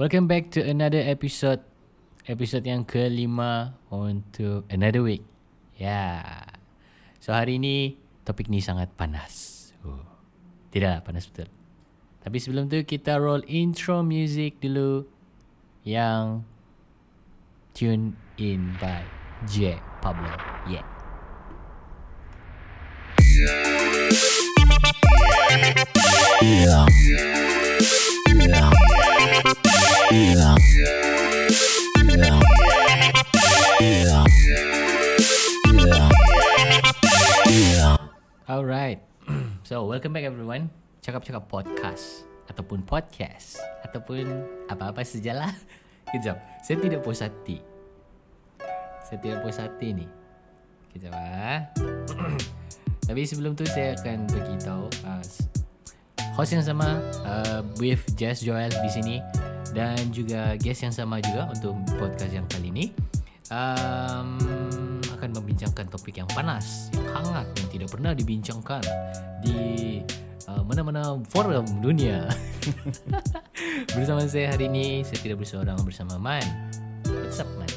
Welcome back to another episode Episode yang kelima Untuk another week yeah. So hari ni Topik ni sangat panas oh. Tidak panas betul Tapi sebelum tu Kita roll intro music dulu Yang Tune in by J Pablo Yeah Yeah. Yeah. Yeah. Alright. so, welcome back everyone. Cakap-cakap podcast ataupun podcast ataupun apa-apa sajalah. Kejap. Saya tidak puas hati. Saya tidak puas hati ni. Kejap ah. Tapi sebelum tu saya akan beritahu uh, host yang sama uh, with Jess Joel di sini dan juga guest yang sama juga untuk podcast yang kali ini um, akan membincangkan topik yang panas, yang hangat yang tidak pernah dibincangkan di uh, mana-mana forum dunia. bersama saya hari ini saya tidak berseorang bersama Man. What's up Man?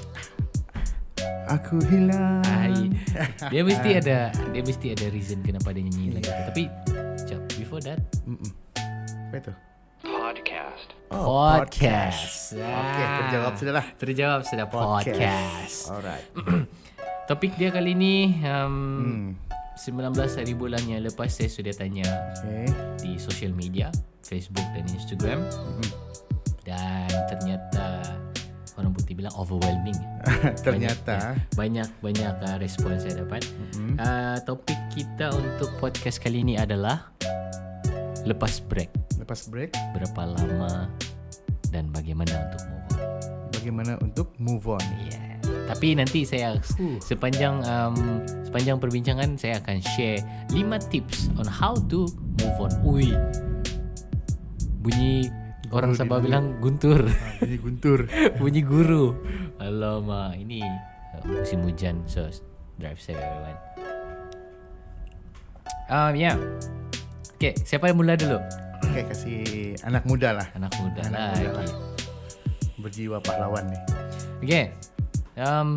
Aku hilang. Hai. Dia mesti ada dia mesti ada reason kenapa dia nyanyi lagu tu. Tapi jap before that Mm-mm. Apa itu? Podcast. Podcast. Okey, terjawab sudah lah. Terjawab sudah podcast. Podcast. Alright. Topik dia kali ni um, Hmm. 19 hari bulan yang lepas saya sudah tanya Okay. di social media, Facebook dan Instagram Mm-mm. dan ternyata orang putih bilang overwhelming. Ternyata banyak banyak uh, respon saya dapat. Mm-mm. Uh, topik kita untuk podcast kali ini adalah lepas break. lepas break Berapa lama dan bagaimana untuk move on. bagaimana untuk move on? Yeah. Tapi nanti saya Huh. sepanjang um, sepanjang perbincangan saya akan share 5 tips on how to move on. Ui. Bunyi Guru orang Sabah mana? bilang guntur. Ah, Bunyi guntur. Bunyi guru. Alamak, ini uh, musim hujan so drive safe everyone. Um, yeah. Okay, siapa yang mula dulu? Okay, kasih anak muda lah. Anak muda Anak lagi. muda lah. Berjiwa pahlawan ni. Okay. Um,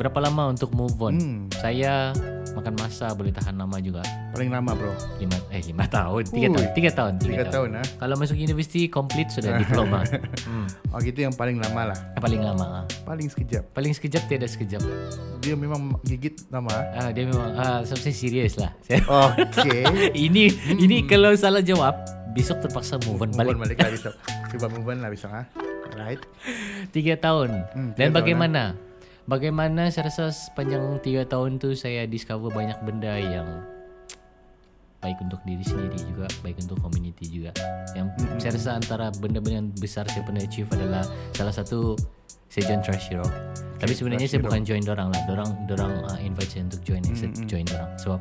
berapa lama untuk move on? Hmm. Saya makan masa boleh tahan lama juga. Paling lama bro. Lima eh lima tahun, tiga Ui. tahun, tiga tahun, tiga, Tiga tahun ah. Kalau masuk universiti complete sudah diploma. hmm. Oh gitu yang paling lama lah. Paling lama. ah. Paling sekejap. Paling sekejap tiada sekejap. Dia memang gigit lama. Ah dia memang ah sampai serius lah. Okay. ini ini kalau salah jawab besok terpaksa move on Move balik. on balik lah besok. Coba move on lah besok ha. Alright. Tiga tahun. Hmm, Dan tiga tahun, bagaimana? Saya rasa sepanjang tiga tahun tu saya discover banyak benda yang baik untuk diri sendiri juga, baik untuk community juga. Yang Hmm, saya rasa antara benda-benda yang besar saya pernah achieve adalah salah satu saya join Trash Hero. Tapi sebenarnya saya bukan join dorang lah. Dorang dorang uh, invite saya untuk join, saya Hmm, join dorang. Sebab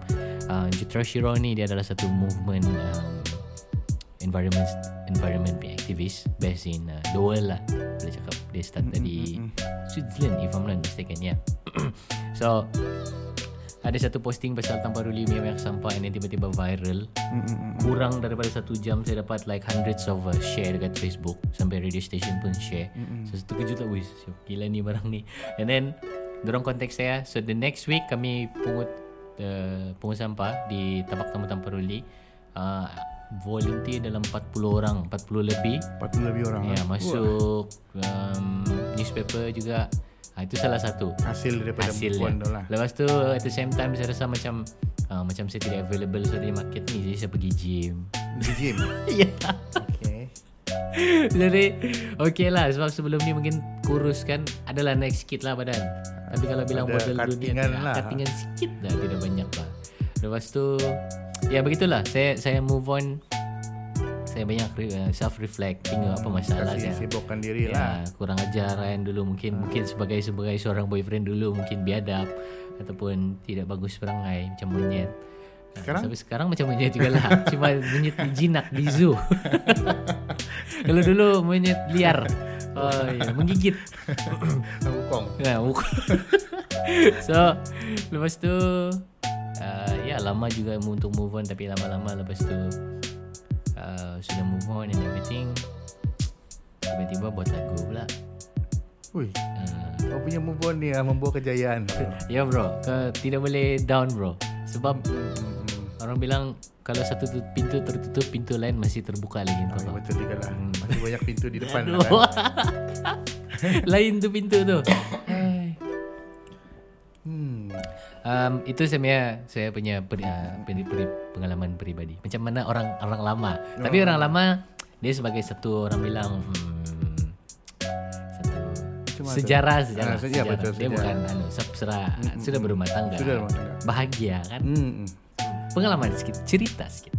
uh, Trash Hero ni dia adalah satu movement um, environment environment activist based in uh, the world lah. Boleh cakap. Dia start dari Switzerland if I'm not mistaken yeah. so ada satu posting pasal tanpa ruli memang sampah and then tiba-tiba viral. Mm-mm. kurang daripada satu jam saya dapat like hundreds of uh, share dekat Facebook sampai radio station pun share. So saya terkejut lah wih gila ni barang ni. And then dorong kontak saya. So the next week kami pungut uh, pungut sampah di tabak tamu tanpa ruli. Uh, volunteer dalam 40 orang 40 lebih 40 lebih orang. Ya ah. masuk um, newspaper juga. Ha, itu salah satu hasil daripada hasil tu lah. Lepas tu at the same time saya rasa macam uh, macam saya tidak available so di market ni jadi saya pergi gym. Di gym. Ya. Okay. jadi okay lah sebab sebelum ni mungkin kurus kan adalah naik sikit lah badan. Tapi kalau bilang model dunia tidak, lah. cuttingan sikit lah tidak banyak lah. Lepas tu ya begitulah saya saya move on saya banyak uh, self reflect tengok apa masalah Kasih saya. sibukkan diri lah. Ya, kurang ajar kan dulu mungkin mungkin sebagai sebagai seorang boyfriend dulu mungkin biadab ataupun tidak bagus perangai macam monyet. Sekarang? Sampai sekarang macam monyet juga lah. Cuma monyet jinak di zoo. Kalau dulu monyet liar. Oh ya, menggigit. Wukong. Nah, so lepas tu ya lama juga untuk move on tapi lama-lama lepas tu uh, sudah move on and everything tiba-tiba buat lagu pula. Ui, Uh, kau punya move on ni ah, membawa kejayaan. ya bro, ke tidak boleh down bro. Sebab Hmm, orang bilang kalau satu tu- pintu tertutup, pintu lain masih terbuka lagi Oh, ya, kau. betul juga lah. Masih banyak pintu di depan lah kan. lain tu pintu tu. Hmm. Um, itu sebenarnya saya punya peri, uh, peri, peri, pengalaman peribadi. Macam mana orang orang lama. Tapi orang lama dia sebagai satu orang bilang hmm, satu sejarah sejarah. Ah, se- ya, sejarah. betul, dia sejarah. bukan anu sepsera sudah berumah tangga. Sudah tangga. Bahagia kan? Hmm. hmm. Pengalaman sikit, cerita sikit.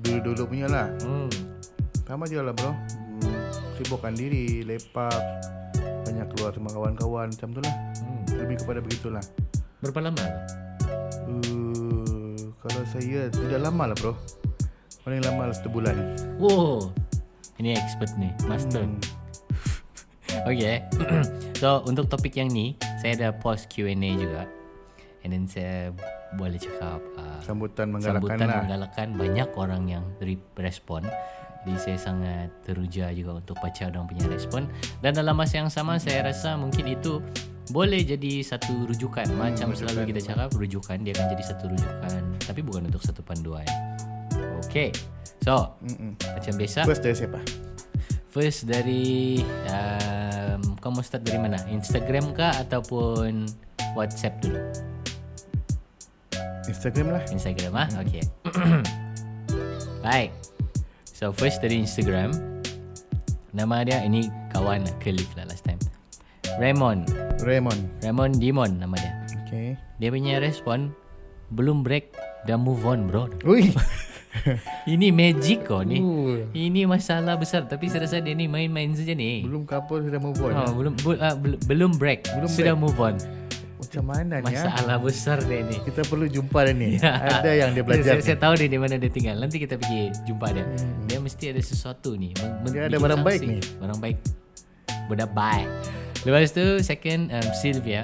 Dulu-dulu punya lah. Hmm. Sama je lah bro. Hmm. Sibukkan diri, lepak, banyak keluar sama kawan-kawan macam tu lah. hmm. Lebih kepada begitulah. Berapa lama? Uh, kalau saya tidak lama lah bro. Paling lama lah satu bulan. Wow. Ini expert nih, master. Hmm. Okay. so untuk topik yang ni, saya ada post Q&A juga. And then saya boleh cakap uh, Sambutan menggalakkan sambutan lah. menggalakkan banyak orang yang re- respon. Jadi saya sangat teruja juga untuk baca orang punya respon. Dan dalam masa yang sama saya rasa mungkin itu boleh jadi satu rujukan. Macam selalu kita cakap rujukan dia akan jadi satu rujukan. Tapi bukan untuk satu panduan. Okay. So, Mm-mm. macam biasa. First dari siapa? First dari um, Kau mau start dari mana? Instagram kah Ataupun WhatsApp dulu? Instagram lah. Instagram ah, Okay Baik So first dari Instagram Nama dia Ini kawan Colleague lah last time Raymond Raymond. Raymond Dimon nama dia Okay. Dia punya respon Belum break Dah move on bro Ui. Ini magic kok ni Uh, Ini masalah besar Tapi saya rasa dia ni main-main saja ni belum couple sudah move on. Oh, belum bu, uh, bel- belum break, Belum sudah move on. Macam mana ni ya? Masalah besar dia ni. Kita perlu jumpa dia ni. Ya. Ada yang dia belajar. Saya, saya tahu dia di mana dia tinggal. Nanti kita pergi jumpa dia. Dia mesti ada sesuatu ni. Men- Dia ada barang baik ni. Barang baik. Budak baik. Lepas tu second um, Sylvia.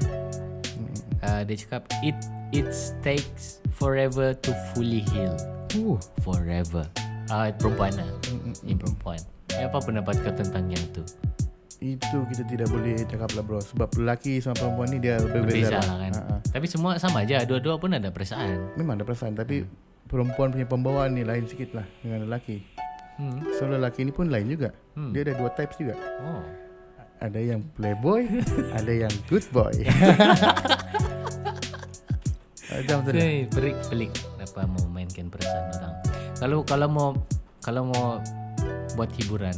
Uh, dia cakap it it takes forever to fully heal. Uh, Forever. Ah, perempuan lah. Ini perempuan. Eh, Apa pendapat kau tentang yang tu? Itu kita tidak boleh cakap lah bro. Sebab lelaki sama perempuan ni dia berbeza Berbeza lah. kan. Ha. Tapi semua sama aja. Dua-dua pun ada perasaan. Memang ada perasaan tapi perempuan punya pembawaan ni lain sikit lah dengan lelaki. Hmm. So lelaki ni pun lain juga. Hmm. Dia ada dua types juga. Oh. Ada yang playboy, ada yang good boy. Hey, pelik pelik apa mau mainkan perasaan orang. Kalau kalau mau kalau mau buat hiburan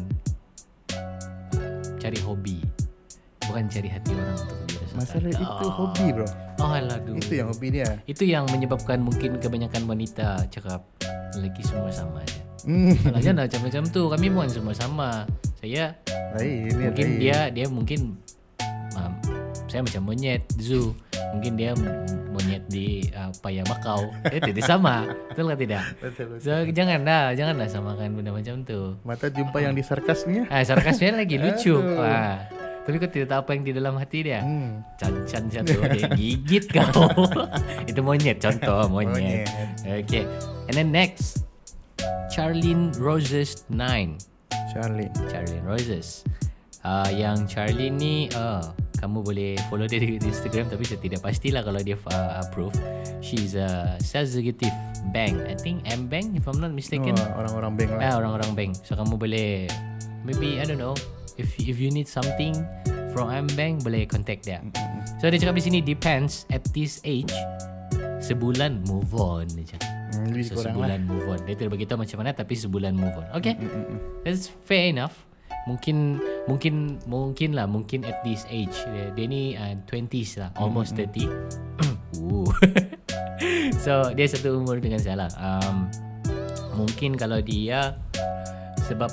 cari hobi bukan cari hati orang untuk dirasakan. Masalah itu hobi bro. Oh aduh. Itu yang hobi dia. Itu yang menyebabkan mungkin kebanyakan wanita cakap lelaki semua sama aja. Hmm. Kalau jangan macam-macam tu kami pun semua sama. Saya Lain mungkin lain. dia dia mungkin um, saya macam monyet zoo mungkin dia monyet di uh, paya bakau. Dia tidak sama. Betul ke tidak? Betul, betul. so janganlah janganlah samakan benda macam tu. Mata jumpa yang di sarkas ni ya. ah sarkasnya lagi lucu. Aduh. ah. Tapi kau tidak tahu apa yang di dalam hati dia. Hmm. Can-can satu Dia gigit kau. Itu monyet Contoh monyet, Okay And then next Charlene Roses 9 Charlie. Charlene Roses. Uh, Yang Charlene ni uh, Kamu boleh follow dia di Instagram Tapi saya tidak pastilah Kalau dia uh, approve She's a sales executive bank I think M Bank If I'm not mistaken Oh, orang-orang bank lah. Ah, orang-orang bank. So kamu boleh maybe I don't know if if you need something from M Bank boleh contact dia. So dia cakap di sini depends at this age sebulan move on dia cakap. Hmm, lebih So lah. sebulan move on. Dia tidak beritahu macam mana tapi sebulan move on. Okay. That's fair enough. Mungkin mungkin mungkin lah mungkin at this age dia, dia ni uh, 20s lah almost 30. Ooh. so dia satu umur dengan saya lah. Um, mungkin kalau dia sebab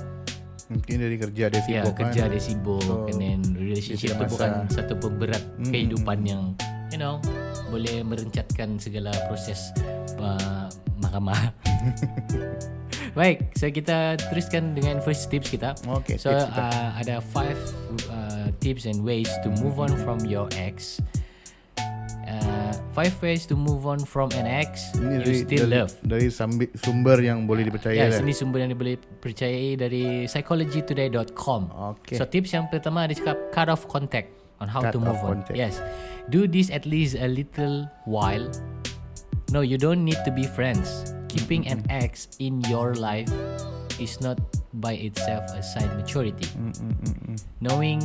Mungkin dari kerja dia ya sibuk kerja kan. dia sibuk So, and then relationship dia tu tidak bukan satu pemberat Mm, kehidupan yang you know boleh merencatkan segala proses uh, mahkamah. Baik, so kita teruskan dengan first tips kita. Okay, so tips kita. uh, ada five uh, tips and ways to move on from your ex. Uh, Five ways to move on from an ex Ini you still dari, love. dari sambi- sumber yang boleh dipercaya Ya, lah. sini sumber yang boleh percayai dari psychologytoday.com. Okay. So tips yang pertama dia cakap cut off contact on how Cut to move on. contact. Yes. Do this at least a little while. No, you don't need to be friends. Keeping an ex in your life is not by itself a sign maturity. Mm, mm, mm, Knowing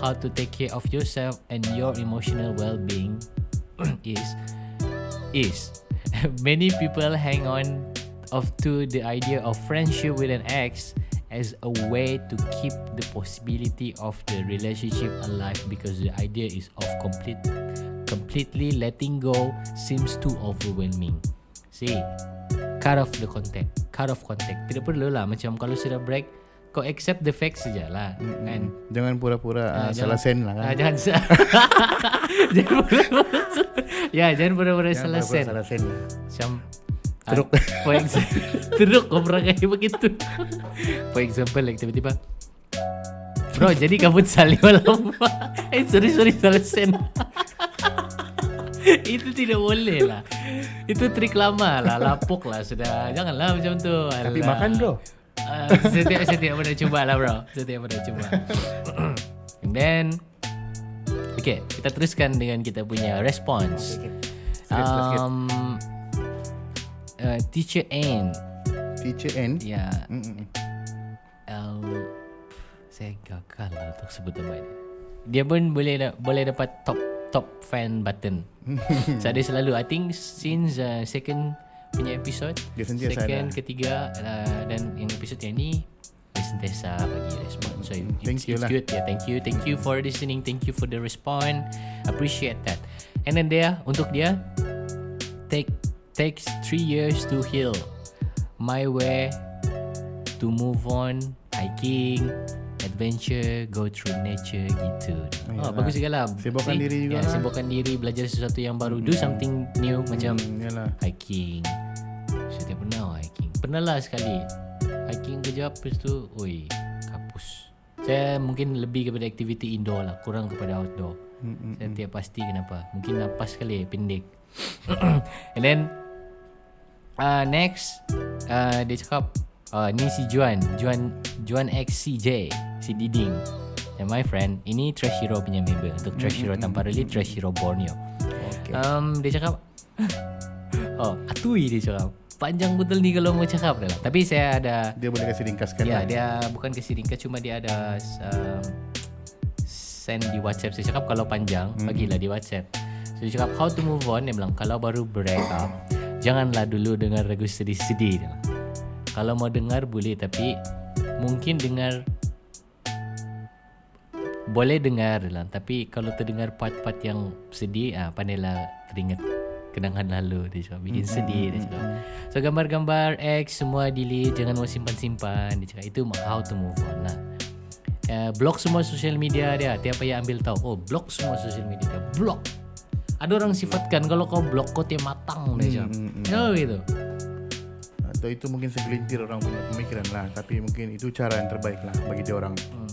how to take care of yourself and your emotional well-being is is many people hang on of to the idea of friendship with an ex as a way to keep the possibility of the relationship alive because the idea is of complete completely letting go seems too overwhelming. See, cut off the contact. Cut off contact. Tidak perlu lah macam kalau sudah break kau accept the facts sajalah kan. Jangan pura-pura uh, salah sen lah kan. Ah, jangan jangan pura-pura ya jangan pura-pura Jangan salah pura-pura sen Salah sen. lah. macam Teruk. ah, for example teruk kau pernah kayak begitu for example like tiba-tiba bro jadi kamu salih malam eh sorry sorry salah sen itu tidak boleh lah. Itu trik lama lah. Lapuk lah sudah. Janganlah macam tu. Tapi Alah. makan bro. Uh, saya, tidak, saya tidak pernah cuba lah bro. Saya tidak pernah cuba. And then Okay Kita teruskan dengan kita punya response. Okay, okay. Um, uh, Teacher Anne Teacher N. Ya. Mm, mm, uh, Saya gagal lah untuk sebut nama dia. Dia pun boleh boleh dapat top top fan button So dia selalu I think since uh, second punya episode Dia Second, ada. ketiga uh, Dan yang episode yang ni Dia sentiasa bagi respon. So Thank it's, you it's lah. good. Yeah, Thank you. Thank you for listening. Thank you for the respond. Appreciate that. And then dia Untuk dia Take Takes three years to heal. My way To move on Hiking Adventure Go through nature Gitu. Oh, Yalah. bagus juga lah. Sibukkan See? diri juga yeah, lah. Sibukkan diri Belajar sesuatu yang baru. Do something new Macam Hmm, yalah. hiking. Saya tak pernah hiking. Pernah lah sekali. Hiking kejap Lepas tu? Oi Kapus. Saya mungkin lebih kepada aktiviti indoor lah Kurang kepada outdoor. Mm, mm, Saya tidak pasti kenapa. Mungkin napas kali pendek. And then uh, Next uh, Dia cakap uh, Ni si Juan. Juan Juan XCJ Si Diding And my friend Ini Trash Hero punya member Untuk Trash Hero tanpa reli Trash Hero Borneo Okay. um, Dia cakap Oh Atui dia cakap Panjang betul ni kalau mau cakap dah lah. Tapi saya ada Dia boleh kasih ringkaskan Ya lah. dia bukan kasi ringkas Cuma dia ada um, Send di WhatsApp Saya cakap kalau panjang Hmm. Bagilah di WhatsApp So dia cakap how to move on Dia bilang kalau baru break up Janganlah dulu dengar lagu sedih-sedih. Kalau mau dengar boleh Tapi Mungkin dengar Boleh dengar lah Tapi kalau terdengar part-part yang sedih ah, Pandailah teringat Kenangan lalu Dia cakap. Bikin sedih Dia cakap. So gambar-gambar X Semua delete Jangan mau simpan-simpan Dia cakap. Itu how to move on lah uh, Block semua social media dia. Tiap payah ambil tahu Oh block semua social media dia. Block. Ada orang sifatkan Kalau kau block kau tiap matang Dia cakap. Hmm, Oh gitu? Atau itu mungkin segelintir orang punya pemikiran lah. Tapi mungkin itu cara yang terbaik lah bagi dia orang. hmm.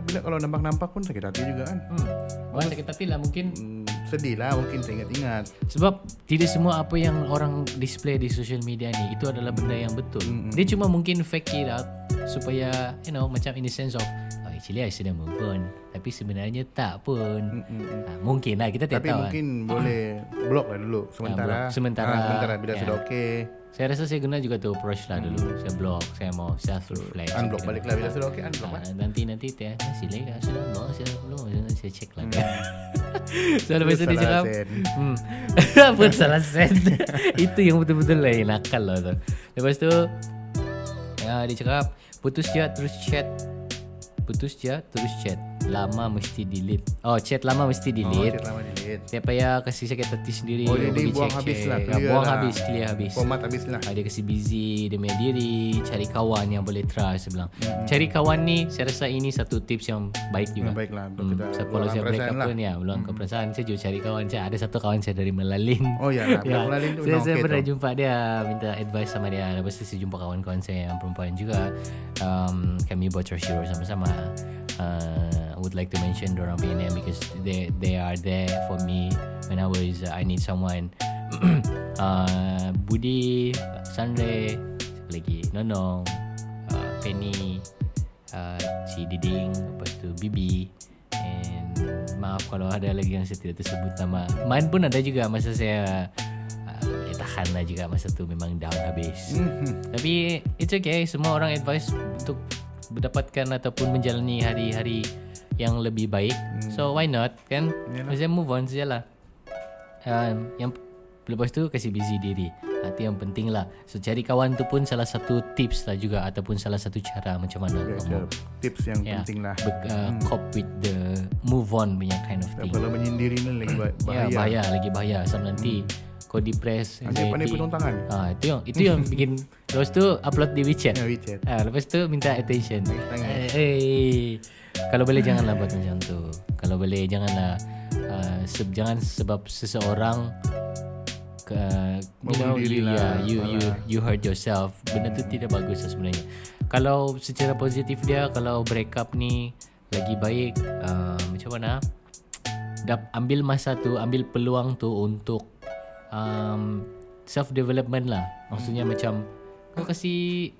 Saya bilang kalau nampak-nampak pun sakit hati juga kan. hmm. Bukan sakit hati lah Mungkin Hmm, sedih lah mungkin teringat-ingat. Sebab tidak semua apa yang orang display di social media ni itu adalah benda yang betul. Mm-mm. Dia cuma mungkin fake it out supaya you know macam in the sense of oh, actually I sudah move on tapi sebenarnya tak pun. Mm-mm. Ha, mungkin lah kita tidak Tapi tahu. mungkin boleh blok lah dulu sementara. blok. Sementara. Ah, sementara bila Ya. sudah okey. Kan. Saya rasa saya guna juga tu approach lah dulu. Saya block, saya mau self reflect. Unblock balik lah bila sudah okey unblock lah. nanti nanti teh sila kan sudah block saya belum saya cek lagi. Hmm. so lepas tu dia cakap. Hmm. Apa salah send Itu yang betul-betul lah Yang nakal lah tu Lepas tu ya, Dia cakap Putus je terus chat Putus je terus chat Lama mesti delete Oh chat lama mesti Oh, delete chat lama delete. Dia payah kasih sakit hati sendiri Oh, dia, dia buang check-check. habis lah. Ah, clear Buang lah. habis Clear habis Format habis lah. Ah, Dia kasi busy Dia punya diri Cari kawan yang boleh trust Dia bilang Hmm. Cari kawan ni Saya rasa ini satu tips yang baik juga Yang baik lah Hmm, kita so, kalau saya break up lah. pun ya Meluangkan perasaan Saya juga cari kawan saya Ada satu kawan saya dari Melalin Oh ya, lah. Bila Melalin tu saya, saya okey pernah jumpa dia Minta advice sama dia Lepas tu saya jumpa kawan-kawan saya Yang perempuan juga um, Kami buat Hero sama-sama uh, I would like to mention Dorang PNM because they they are there for me when I was uh, I need someone. uh, Budi, Sandre, siapa lagi? Nonong, uh, Penny, uh, si Diding, lepas tu Bibi and maaf kalau ada lagi yang saya tidak tersebut nama. Man pun ada juga masa saya uh, boleh tahan lah juga masa tu memang down habis. Mhm. Tapi it's okay Semua orang advice Untuk mendapatkan Ataupun menjalani hari-hari Yang lebih baik. So why not Kan? Yalah. Saya move on sajalah. Um, Yang Lepas tu kasih busy diri. Itu yang penting lah. So cari kawan tu pun Salah satu tips lah juga Ataupun salah satu cara Macam mana Ya, kamu tips yang yeah, penting lah. be- uh, Cope with the Move on punya kind of thing. Kalau menyendiri ni lagi Ya bahaya. bahaya Lagi bahaya. Sampai nanti Kau depress pandai anxiety. penuh tangan. Ah itu yang itu yang bikin lepas tu upload di WeChat. Ya, WeChat. Ah lepas tu minta attention. tangan. Eh, eh. kalau boleh janganlah buat macam tu. Kalau boleh janganlah uh, se- jangan sebab seseorang ke, you know you, lah, yeah, you you you hurt yourself. Benda tu tidak bagus lah sebenarnya. Kalau secara positif dia kalau break up ni lagi baik uh, macam mana? Dap, ambil masa tu, ambil peluang tu untuk um, self development lah. Maksudnya macam kau kasi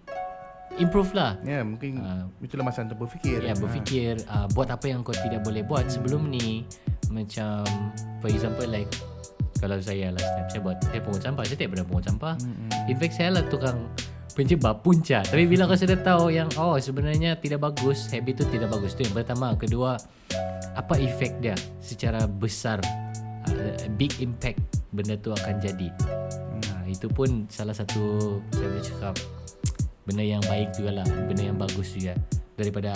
improve lah. Ya, mungkin Ah. itulah masa untuk berfikir. Ya berfikir uh, buat apa yang kau tidak boleh buat sebelum ni macam for example like kalau saya last time saya buat saya pungut sampah saya tidak pernah pungut sampah in fact saya lah tukang pencebab punca tapi bila kau sudah tahu yang oh sebenarnya tidak bagus habit itu tidak bagus tu yang pertama kedua apa efek dia secara besar uh, big impact benda tu akan jadi nah, itu pun salah satu saya boleh cakap benda yang baik juga lah benda yang bagus juga daripada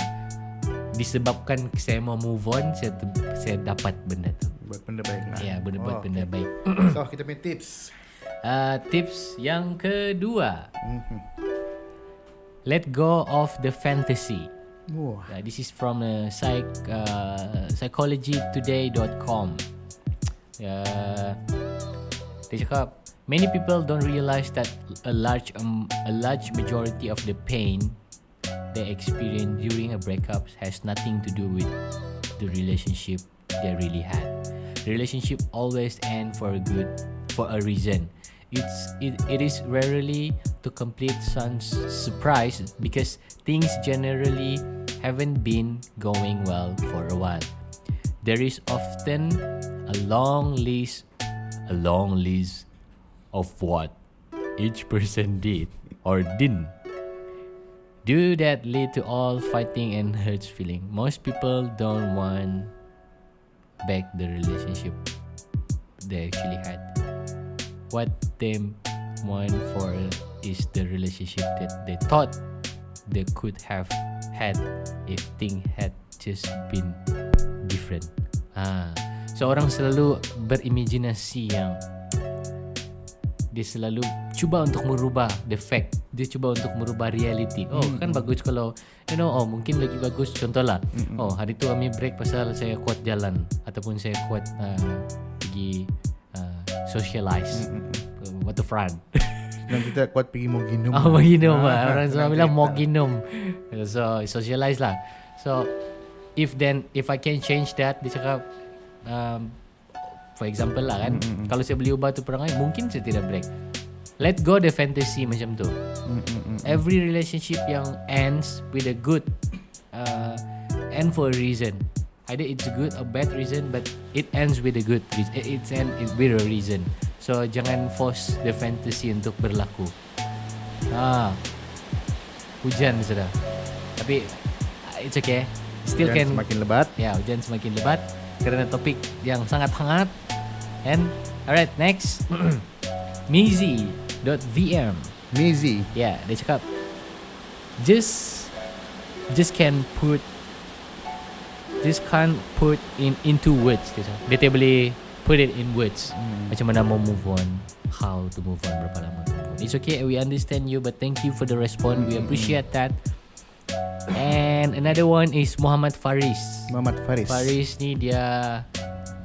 disebabkan saya mau move on saya saya dapat benda tu Buat benda baik lah. ya benda buat Oh, benda baik So, kita punya tips. uh, tips yang kedua Mhm. let go of the fantasy. Uh, this is from uh, psych, uh, psychologytoday.com. Dia cakap many people don't realize that a large um, a large majority of the pain they experience during a breakup has nothing to do with the relationship they really had. Relationship always end for a good for a reason. It's it, it is rarely to complete some surprise because things generally haven't been going well for a while. There is often a long list a long list of what each person did or didn't do that lead to all fighting and hurts feeling. Most people don't want back the relationship they actually had. What they want for is the relationship that they thought they could have had if things had just been different. Ah, so orang selalu berimajinasi yang dia selalu cuba untuk merubah the fact. Dia cuba untuk merubah reality. Oh kan bagus kalau you know oh mungkin lagi bagus contohlah. Oh hari tu kami break pasal saya kuat jalan ataupun saya kuat uh, pergi uh, socialize. Uh, waterfront Dan kita kuat pergi mau ginum. Oh, moginum. Ah. Orang selalu bilang moginum. So, socialize lah. So, if then, if I can change that, dia cakap, um, for example lah kan, Mm, kalau saya boleh ubah tu perangai, mungkin saya tidak break. Let go the fantasy macam tu. Mm, Every relationship yang ends with a good, uh, end for a reason. Either it's a good or bad reason, but it ends with a good reason. It's end with a reason. So jangan force the fantasy untuk berlaku. Ah, hujan sudah. Tapi it's okay. Still Dan can. semakin lebat. Ya, hujan semakin lebat kerana topik yang sangat hangat. And alright, next. Mizi.vm. Mizi. Ya, dia cakap just just can put just can't put in into words dia cakap. Dia tak boleh put it in words. Hmm. Macam mana mau move on, how to move on, berapa lama to move on. It's okay, we understand you but thank you for the response. We appreciate that. And another one is Muhammad Faris. Muhammad Faris. Faris ni dia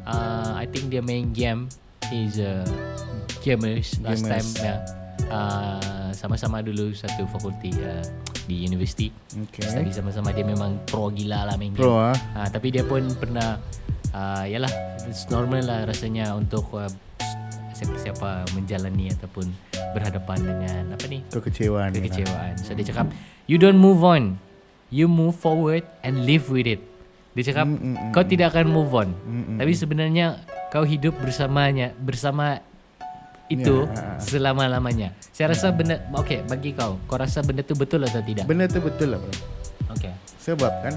uh, I think dia main game He's a gamers last time ya. Uh, sama-sama dulu satu fakulti uh, di universiti. Okay. Study sama-sama dia memang pro gila lah main game. Pro ah. Ha, tapi dia pun pernah uh, yalah it's normal lah rasanya untuk uh, siapa-siapa menjalani ataupun berhadapan dengan apa ni Kekecewaan. lah. kekecewaan. So dia cakap you don't move on. You move forward and live with it. Dia cakap Mm, mm, mm, kau tidak akan move on. Mm, mm, Tapi sebenarnya kau hidup bersamanya bersama itu Ya, ah, ah. selama-lamanya. Saya rasa benda okey bagi kau. Kau rasa benda tu betul atau tidak? Benda tu betul lah bro. Okey. Sebab kan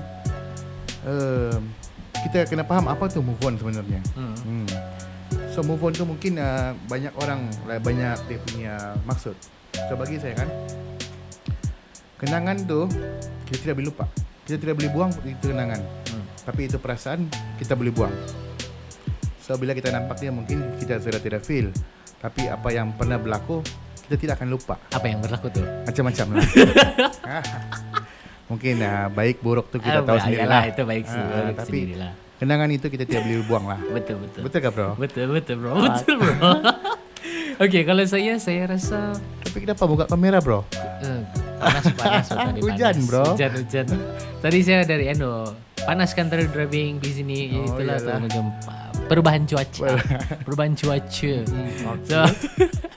um, kita kena faham apa tu move on sebenarnya. Hmm. Hmm. So move on tu mungkin uh, banyak orang banyak dia punya maksud. So bagi saya kan kenangan tu kita tidak boleh lupa. Kita tidak boleh buang itu kenangan. Hmm. Tapi itu perasaan kita boleh buang. So bila kita nampak dia mungkin kita sudah tidak feel. Tapi apa yang pernah berlaku kita tidak akan lupa. Apa yang berlaku tu? Macam-macam lah. Ah. Mungkin uh, baik buruk tu kita Ah, tahu sendiri lah. Itu baik Ah, sendiri tapi sendirilah. kenangan itu kita tidak boleh buang lah. Betul betul. Betul ke bro? Betul betul bro. Betul bro. Okey, kalau saya saya rasa Tapi kenapa buka kamera bro? uh, panas panas tadi Hujan, panas. bro. Hujan hujan. Tadi saya dari ano panas kan tadi driving di sini Oh, itulah tu iyalah. macam uh, perubahan cuaca. perubahan cuaca. Hmm, So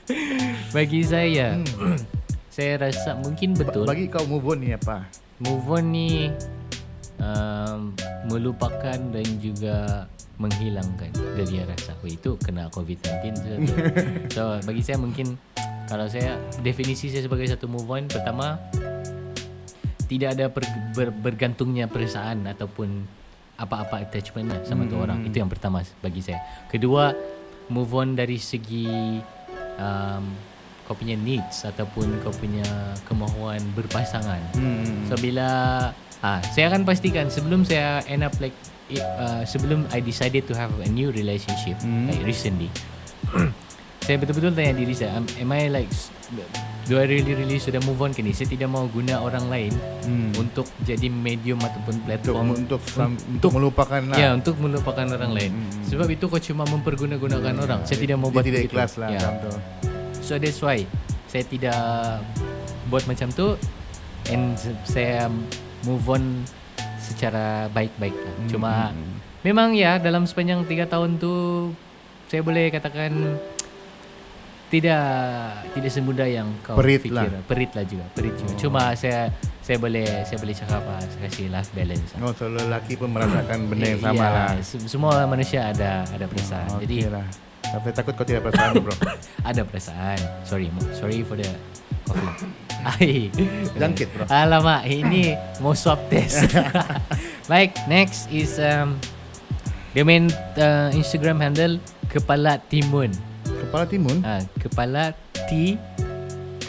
bagi saya saya rasa mungkin betul Bagi kau move on ni apa? move on ni um, melupakan dan juga menghilangkan dari rasa. Oh, itu kena COVID-19 tu. so bagi saya mungkin kalau saya definisi saya sebagai satu move on pertama tidak ada per, ber, bergantungnya perasaan ataupun apa-apa attachment lah sama tu orang. Itu yang pertama bagi saya. Kedua move on dari segi um, kau punya needs ataupun kau punya kemahuan berpasangan. Hmm. So bila ah saya akan pastikan sebelum saya end up like it, uh, sebelum I decided to have a new relationship Hmm. like recently. saya betul-betul tanya diri saya, am, am I like do I really really sudah move on ke ni? Saya tidak mau guna orang lain Hmm. untuk jadi medium ataupun Untuk platform untuk sam- untuk melupakan lah. Ya untuk melupakan orang lain Hmm. Sebab itu kau cuma memperguna-gunakan orang Saya tidak mau buat tidak begitu. ikhlas lah ya. So that's why saya tidak buat macam tu and saya move on secara baik-baik lah. Hmm, Cuma hmm, hmm. memang ya dalam sepanjang tiga tahun tu saya boleh katakan tidak tidak semudah yang kau Perit fikir. lah. Perit lah juga, perit juga. Oh. Cuma saya saya boleh saya boleh cakap ah, saya kasih life balance. Oh, so lelaki pun merasakan benda yang Eh, sama ya, lah. se- Semua manusia ada ada perasaan. Okey Jadi lah. Tapi takut kau tidak perasaan bro. ada perasaan. Sorry, sorry for the coffee. Ai. Jangkit, bro. Alamak, ini mau swab test. Baik, next is um, dia main uh, Instagram handle kepala timun. Kepala timun. Ha, kepala T T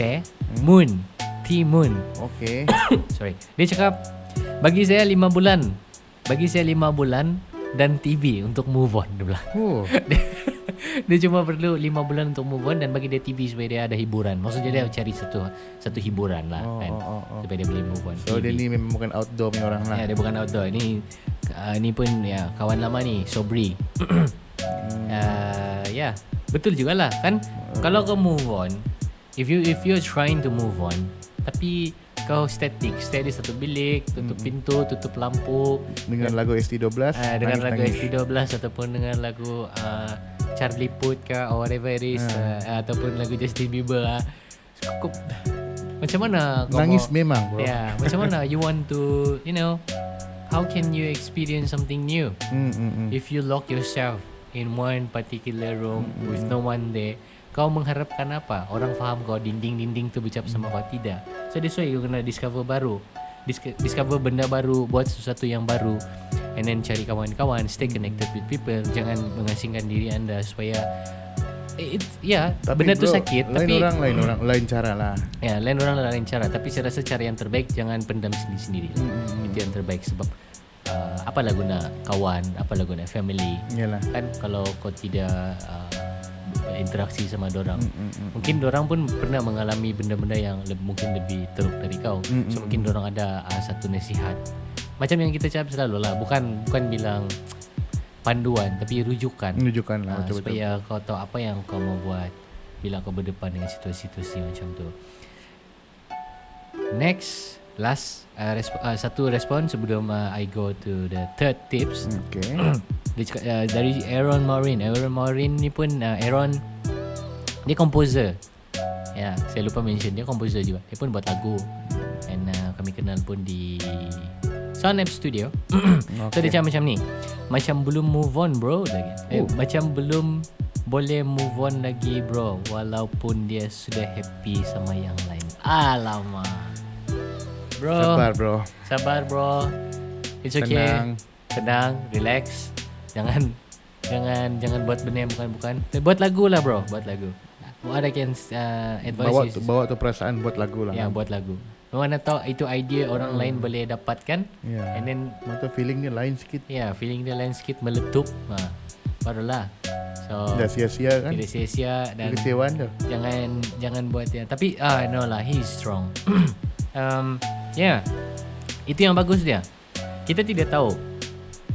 Moon. Timun. Okey. Sorry. Dia cakap bagi saya 5 bulan. Bagi saya 5 bulan dan TV untuk move on dia bilang. Oh. dia, dia cuma perlu 5 bulan untuk move on dan bagi dia TV supaya dia ada hiburan. Maksudnya dia cari satu satu hiburan lah Oh, kan. oh, oh, oh. Supaya dia boleh move on. So dia TV. ni memang bukan outdoor punya orang lah. Ya, dia bukan outdoor. Ini uh, ni pun ya kawan lama ni, Sobri. uh, ya, betul jugalah kan. Kalau kau move on, if you if you're trying to move on, tapi kau static, stay di satu bilik, tutup pintu, tutup lampu, Dengan lagu ST12. uh, dengan lagu nangis-nangis. ST12 ataupun dengan lagu uh, Charlie Puth ke or whatever it is uh, ataupun lagu Justin Bieber ah. Kau, macam mana kau Nangis mau- memang bro. Yeah, macam mana you want to, you know, how can you experience something new Hmm, hmm, hmm. if you lock yourself in one particular room with no one there? Kau mengharapkan apa? Orang faham kau dinding-dinding tu bercakap sama kau tidak. So that's why you kena discover baru. Dis- discover benda baru, buat sesuatu yang baru and then cari kawan-kawan, stay connected with people. Jangan mengasingkan diri anda supaya it, ya, Tapi benda tu bro, sakit Lain tapi orang, lain orang, lain cara lah. Ya, lain orang lain cara. Tapi saya rasa cara yang terbaik jangan pendam sendiri-sendiri. Hmm, Itu yang terbaik sebab uh, apalah guna kawan, apalah guna family. Yalah. Kan kalau kau tidak uh, interaksi sama orang, Hmm, hmm, hmm. mungkin orang pun pernah mengalami benda-benda yang le- mungkin lebih teruk dari kau. Mm, So mm, mungkin orang ada uh, satu nasihat. Macam yang kita cakap selalu lah, bukan bukan bilang panduan tapi rujukan. Menunjukkan lah Ah, betul-betul. supaya kau tahu apa yang kau mau buat bila kau berdepan dengan situasi-situasi macam tu. Next last uh, resp- uh, satu respon sebelum uh, I go to the third tips. Okay. Dia cakap uh, dari Aaron Morin. Aaron Morin ni pun uh, Aaron dia composer. Ya, saya lupa mention dia composer juga. Dia pun buat lagu. And uh, kami kenal pun di Sound App Studio. So dia cakap macam ni. Macam belum move on bro lagi. Eh, Oh. macam belum boleh move on lagi bro walaupun dia sudah happy sama yang lain. Alamak. Bro. Sabar bro. Sabar bro. It's okay. Tenang. Tenang, relax. Jangan jangan jangan buat benda yang bukan-bukan. Eh, Buat lagu lah bro, buat lagu. What I can uh, advise Bawa is tu, bawa tu perasaan buat lagu lah. ya buat lagu. Mana tahu itu idea orang lain boleh dapatkan Ya. and then Mata feeling dia lain sikit. ya feeling dia lain sikit meletup. Ha, barulah. So Dah sia-sia kan? tidak sia-sia dan Kekecewaan tu. jangan jangan buat yang tapi ah no lah he is strong um yeah itu yang bagus dia kita tidak tahu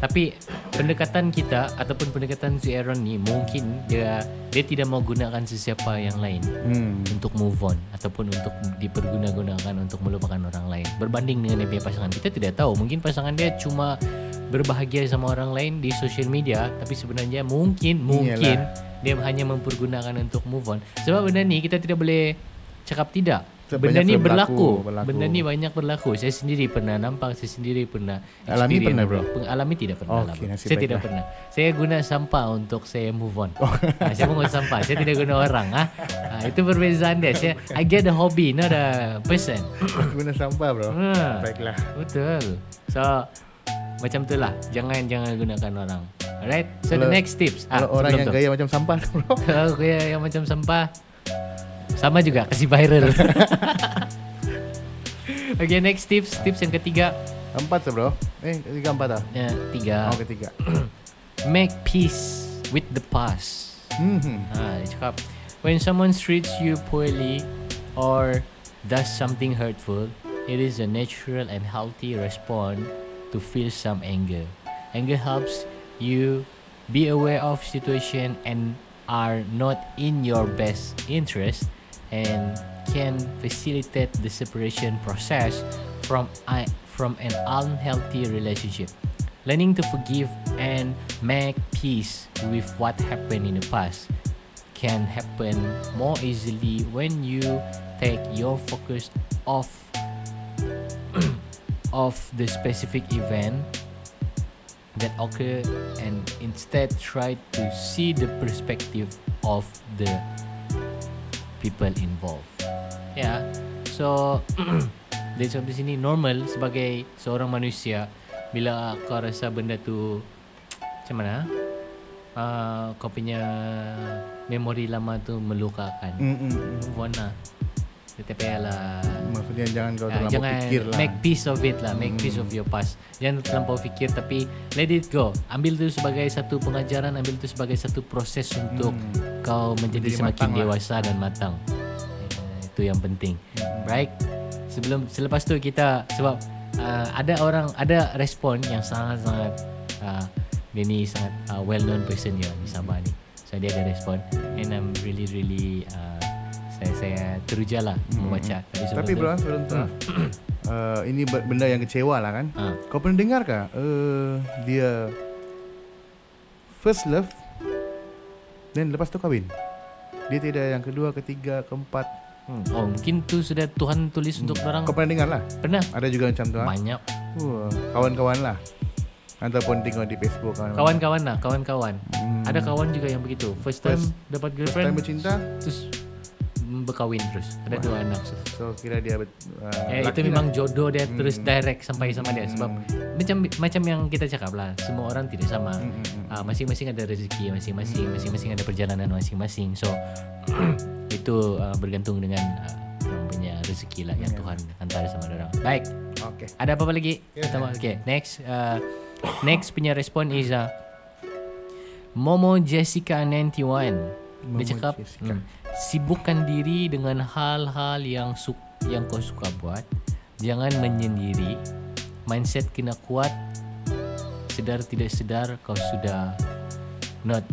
tapi pendekatan kita ataupun pendekatan si Aaron ni mungkin dia dia tidak mau gunakan sesiapa yang lain Hmm. untuk move on ataupun untuk diperguna-gunakan untuk melupakan orang lain. Berbanding dengan dia pasangan. Kita tidak tahu. Mungkin pasangan dia cuma berbahagia sama orang lain di social media tapi sebenarnya mungkin mungkin dia hanya mempergunakan untuk move on. Sebab benda ni kita tidak boleh cakap tidak benda ni berlaku, berlaku. berlaku. benda ni banyak berlaku saya sendiri pernah nampak saya sendiri pernah Alami pernah, bro? Alami tidak pernah lah, Okey, bro. nasib saya baik tidak lah. pernah saya guna sampah untuk saya move on ha, saya guna sampah saya tidak guna orang ha? ha itu perbezaan dia saya I get the hobby not a person Guna sampah bro. ha, Baiklah. betul so macam tu lah jangan jangan gunakan orang alright so the Kalau- next tips Kalau orang sebelum yang tu. gaya macam sampah tu bro. kalau gaya yang macam sampah sama juga kasih viral Okay next tips Tips yang ketiga Empat tu bro. Eh, tiga empat ah. ya, Tiga Oh, ketiga. Make peace with the past Hmm. ha, Dia cakap When someone treats you poorly Or does something hurtful It is a natural and healthy response To feel some anger Anger helps you Be aware of situation And are not in your best interest And can facilitate the separation process From, I from an unhealthy relationship. Learning to forgive and make peace with what happened in the past can happen more easily when you take your focus off of the specific event that occurred and instead try to see the perspective of the people involved. Yeah. So dari sampai sini normal sebagai seorang manusia bila kau rasa benda tu macam mana? Uh, kau punya memori lama tu melukakan. Hmm, hmm, hmm. Move on lah. Kita payahlah Maksudnya jangan kau Ah, terlalu jangan fikir lah. make peace of it lah make peace of your past. Jangan terlampau fikir tapi let it go. Ambil tu sebagai satu pengajaran ambil tu sebagai satu proses untuk kau menjadi Jadi semakin matang lah. dewasa dan matang. Eh, itu yang penting. Hmm. right? Sebelum selepas tu kita sebab uh, ada orang ada respon yang sangat-sangat uh, dia ni sangat uh, well known person ya di Sabah ni. So dia ada respon. And I'm really really uh, saya saya teruja lah membaca tapi Tapi bro, sebelum tu. uh, ini benda yang kecewa lah kan. Ah. Kau pernah dengar kah? Uh, dia first love dan lepas tu kahwin. Dia tidak yang kedua, ketiga, keempat. Hmm. Oh mungkin tu sudah Tuhan tulis untuk orang Kau pernah dengar lah? Pernah Ada juga macam tu. Ha? Banyak Uh, kawan-kawan lah. Ataupun tengok di Facebook. Kawan-kawan lah Kawan-kawan Hmm. Ada kawan juga yang begitu First time First- dapat First time girlfriend bercinta. Terus Berkahwin terus Ada dua anak So kira dia uh, eh, Itu laki memang lah. jodoh dia Terus Hmm. direct sampai sama dia Sebab Macam macam yang kita cakap lah Semua orang tidak sama Hmm, hmm, hmm. Ah, Masing-masing ada rezeki Masing-masing Masing-masing ada perjalanan masing-masing So Itu uh, bergantung dengan uh, punya rezeki lah Yang Tuhan hantar sama orang Baik Okay. Ada apa-apa lagi? Ya. Pertama, okay. Next, uh, next punya respon is uh, Momo Jessica 91. Dia cakap, hmm, sibukkan diri dengan hal-hal yang su yang kau suka buat. Jangan menyendiri. Mindset kena kuat. Sedar tidak sedar kau sudah not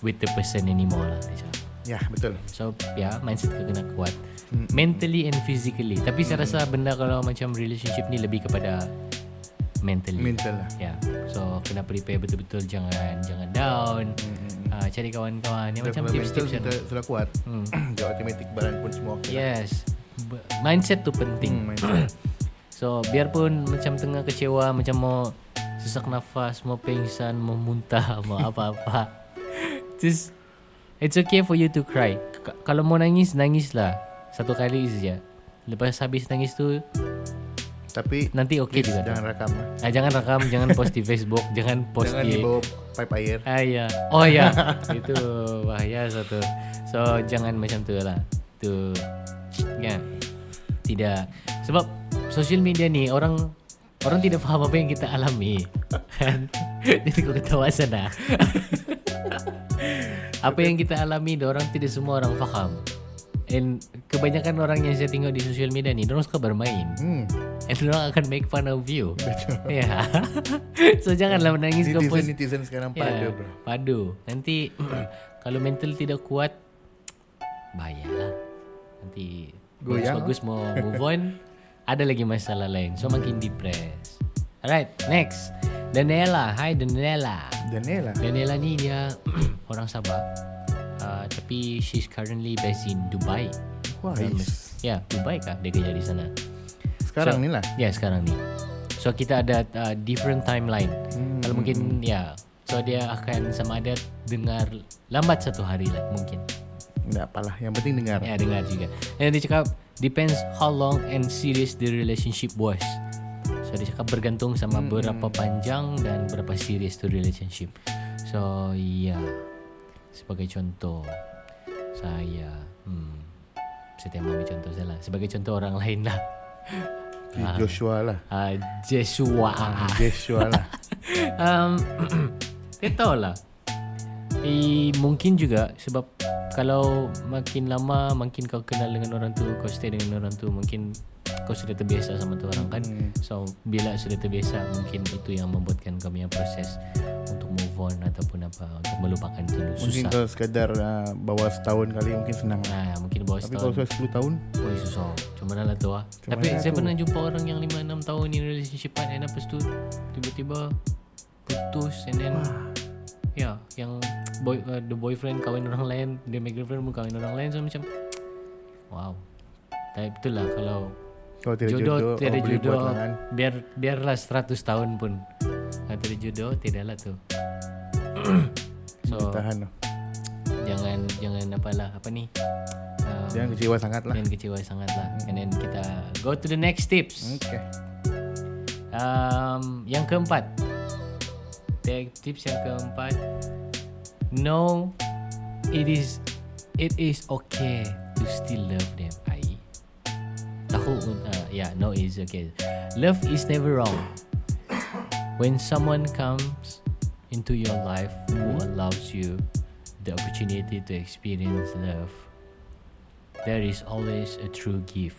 with the person anymore lah. Dia cakap. Ya, betul. So, ya, mindset kau kena kuat. mentally and physically. Tapi saya rasa benda kalau macam relationship ni lebih kepada mentally. Mental lah. Ya. So kena prepare betul-betul jangan jangan down. Ah, cari kawan-kawan yang Dan macam mental tips-tips kita yang sudah kuat, Hmm. dia automatic badan pun semua okey. lah. Yes. B- Mindset tu penting. Hmm, mental. So biarpun macam tengah kecewa Macam mau sesak nafas Mau pingsan Mau muntah Mau apa-apa Just It's okay for you to cry K- Kalau mau nangis Nangislah Satu kali saja Lepas habis nangis tu Tapi Nanti okay please, juga. jangan rakam lah. ah, Jangan rakam Jangan post di Facebook Jangan post Jangan di dibawa pipe air. Ah ya Oh ya Itu bahaya satu. So jangan macam tu lah. Tu. Ya. Tidak. Sebab Social media ni Orang Orang tidak faham apa yang kita alami. Kan? Jadi kau ketawa sana. Apa yang kita alami Orang tidak semua orang faham And Kebanyakan orang yang saya tengok di social media ni Orang suka bermain. Hmm. And orang akan make fun of you. Ya. Yeah. So janganlah menangis kau Netizen post netizen sekarang Ya, pada bro. Padu. Nanti Kalau mental tidak kuat Bahaya Nanti Goyang, Bagus-bagus mau move on Ada lagi masalah lain. So makin depressed. Alright next. Daniela. Hai Daniela. Daniela. Daniela ni dia Orang Sabah uh, Tapi she's currently based in Dubai Wah. Ya Dubai kah Dia kerja di sana Sekarang So- ni lah. Ya sekarang ni So kita ada uh, different timeline Hmm. Kalau mungkin ya So dia akan sama ada dengar Lambat satu hari lah mungkin Tak apalah. Yang penting dengar. Ya dengar juga Dan dia cakap Depends how long and serious the relationship was So dia cakap bergantung sama Hmm. berapa panjang Dan berapa serious tu relationship So ya Sebagai contoh Saya hmm, Saya mau ambil contoh saya lah Sebagai contoh orang lain lah. Joshua lah. uh, Joshua. Joshua lah. um, Dia tahu lah. Eh, Mungkin juga Sebab Kalau makin lama Makin kau kenal dengan orang tu Kau stay dengan orang tu Mungkin Kau sudah terbiasa sama tu orang kan. Hmm. So Bila sudah terbiasa Mungkin itu yang membuatkan kau punya proses Untuk move on Ataupun apa Untuk melupakan tu Mungkin Susah kalau sekadar uh, bawa setahun kali mungkin senang. Nah, mungkin bawah Tapi kalau setahun sudah 10 tahun, Oh susah. Mana lah tu ah. Tapi saya tu? pernah jumpa orang yang 5-6 tahun in relationship And lepas tu Tiba-tiba Putus And then Ya Yang boy, uh, The boyfriend kahwin orang lain punya girlfriend pun kahwin orang lain. So macam Wow. Tapi betul lah Kalau kalau tidak jodoh, jodoh, tiada oh, kan. Biar Biarlah 100 tahun pun. Kalau tiada jodoh Tidaklah tu So Tahan. Jangan Jangan apalah Apa ni? Uh, Jangan kecewa sangat lah. Jangan kecewa sangat lah. And then kita Go to the next tips. Okay. um, Yang keempat. Tips yang keempat. No It is It is okay To still love them Tahu uh, Yeah no is okay. Love is never wrong. When someone comes Into your life Who allows you The opportunity to experience love There is always a true gift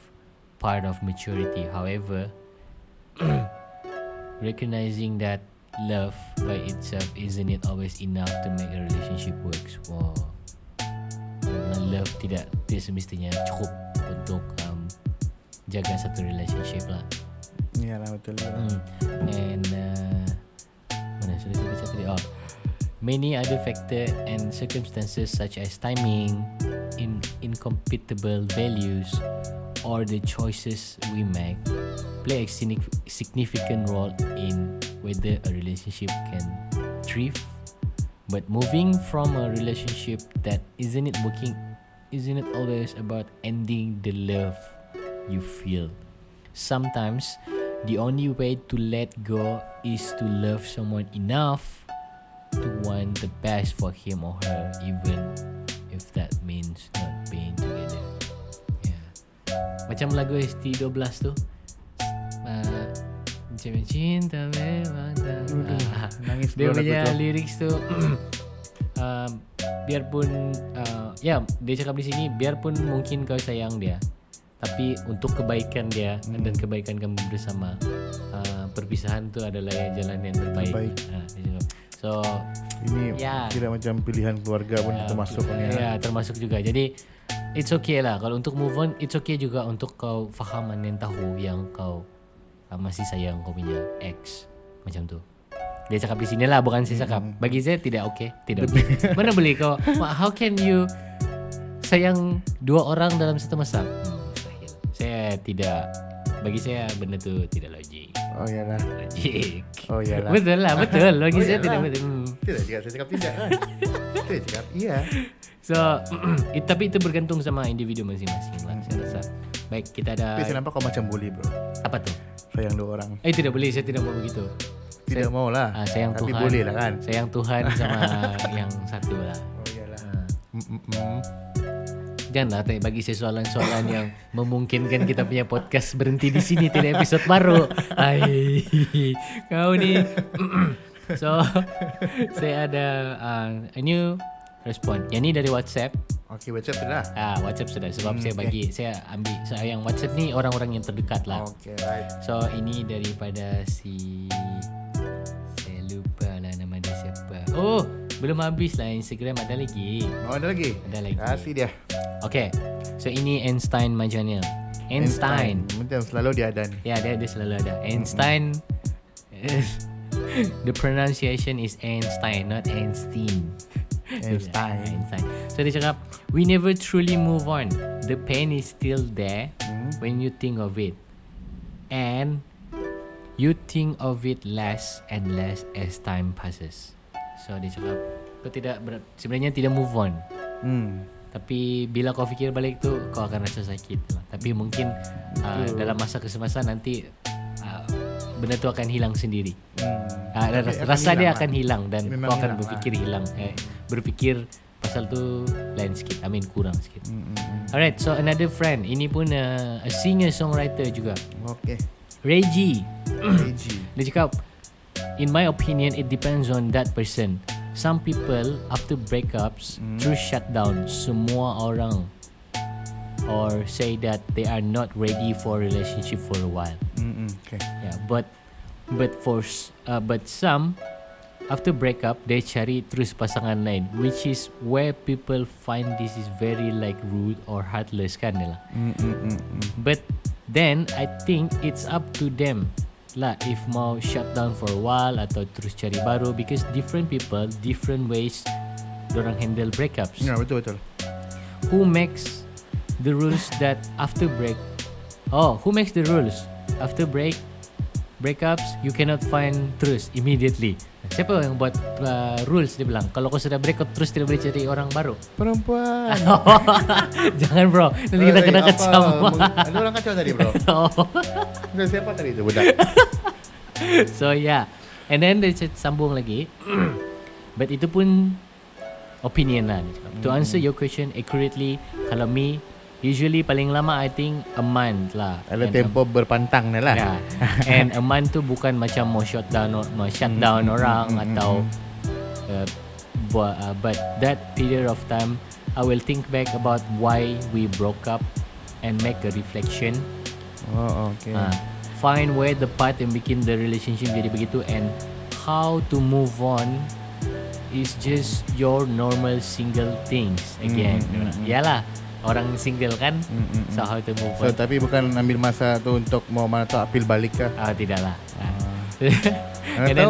Part of maturity. However recognizing that love by itself isn't it always enough to make a relationship works? Wow. Love tidak tidak semestinya cukup untuk um, jaga satu relationship lah. Iyalah betul lah. hmm. and uh, mana sudah saya baca tadi? Oh. Many other factor and circumstances such as timing in incompatible values or the choices we make play a signi- significant role in whether a relationship can thrive. But moving from a relationship that isn't it working isn't it always about ending the love you feel. Sometimes the only way to let go is to love someone enough to want the best for him or her even if that means not being together. Yeah. macam lagu ST12 tu. Uh, macam cinta memang tak Ah, Nangis dia punya lyrics tu um, biarpun uh, ya dia cakap di sini biarpun mungkin kau sayang dia tapi untuk kebaikan dia hmm. dan kebaikan kamu bersama uh, perpisahan tu adalah jalan yang terbaik. Terbaik. Cakap. So Ini Ya. kira macam pilihan keluarga pun Ya, termasuk ni. Ya, termasuk juga. Jadi it's okay lah kalau untuk move on, it's okay juga untuk kau faham dan tahu yang kau uh, masih sayang kau punya ex macam tu. Dia cakap di sini lah bukan saya cakap. Bagi saya tidak okay, tidak. Okay. Mana boleh kau how can you sayang dua orang dalam satu masa? Hmm. Saya tidak bagi saya benda tu tidak logik. Oh iyalah. Logik. Oh iyalah. Betul lah, betul. Bagi Oh, saya tidak betul. Hmm. Tidak cakap saya cakap tidak kan. saya cakap iya. So, it, tapi itu bergantung sama individu masing-masing lah saya rasa. Baik, kita ada Tapi saya nampak kau macam bully bro. apa tu? Sayang dua orang. Eh tidak boleh, saya tidak mau begitu. Tidak Saya- mau lah. Ah, sayang Tapi Tuhan. boleh lah kan. Sayang Tuhan sama yang satu lah. Oh iyalah. Ah. Mm, mm, mm. Janganlah tak bagi saya soalan-soalan yang memungkinkan kita punya podcast berhenti di sini tidak episod baru. Hai, kau ni. so, saya ada uh, a new respon. Yang ni dari WhatsApp. Okey WhatsApp sudah. Ah, WhatsApp sudah sebab Hmm, saya bagi saya ambil saya yang WhatsApp ni orang-orang yang terdekat lah. Okey right. So ini daripada si saya lupa lah nama dia siapa. Oh, belum habis lah Instagram ada lagi. Oh ada lagi. Ada lagi. Kasih dia. Okay, so ini Einstein Majanil. Einstein. Macam selalu dia ada ni. Ya, dia dia selalu ada. Einstein. the pronunciation is Einstein, not Einstein. Einstein. Einstein. So dia cakap, we never truly move on. The pain is still there Hmm. when you think of it. And you think of it less and less as time passes. So dia cakap, kau tidak ber- sebenarnya tidak move on. Hmm. Tapi bila kau fikir balik tu Kau akan rasa sakit lah. Tapi mungkin uh, Dalam masa kesemasa nanti uh, Benda tu akan hilang sendiri Hmm. uh, Rasa, akan rasa dia hilang akan lah. hilang Dan Memang kau akan hilang berfikir hilang eh, Berfikir Pasal tu Lain sikit I mean kurang sikit Hmm, hmm, hmm. Alright so another friend Ini pun uh, A singer-songwriter juga Okey. Reggie AG. Dia cakap In my opinion It depends on that person Some people After breakups Hmm. Terus shut down Semua orang Or say that They are not ready For relationship for a while hmm. Okey. Yeah But But for uh, But some After breakup They cari terus pasangan lain Which is Where people find This is very like Rude or heartless kan lah. But then I think it's up to them lah if mau shut down for a while atau terus cari baru because different people different ways orang handle breakups. Ya betul betul. Who makes the rules that after break Oh, who makes the rules after break breakups you cannot find terus immediately. Siapa yang buat uh, rules dia bilang kalau kau sudah break up terus tidak boleh cari orang baru. Perempuan. Jangan bro, nanti kita kena kacau. Ada orang kacau tadi bro. Bukan siapa tadi tu budak? So yeah And then dia sambung lagi But itu pun Opinion lah dia cakap. To answer your question accurately Kalau me Usually paling lama I think A month lah Ada And tempo berpantang ni a, lah. yeah. And a month tu bukan macam Mau shut down or- Mau shut down orang Atau uh, bu- uh, But that period of time I will think back about why we broke up And make a reflection Oh okey. Ah, find where the part yang bikin the relationship jadi begitu and how to move on is just your normal single things again. Mm, mm, mm. Yalah, orang single kan. Mm, mm, So how to move So on? tapi bukan ambil masa tu untuk mau mana tu apil balik kah? Ah tidaklah. Ah. Mana And then,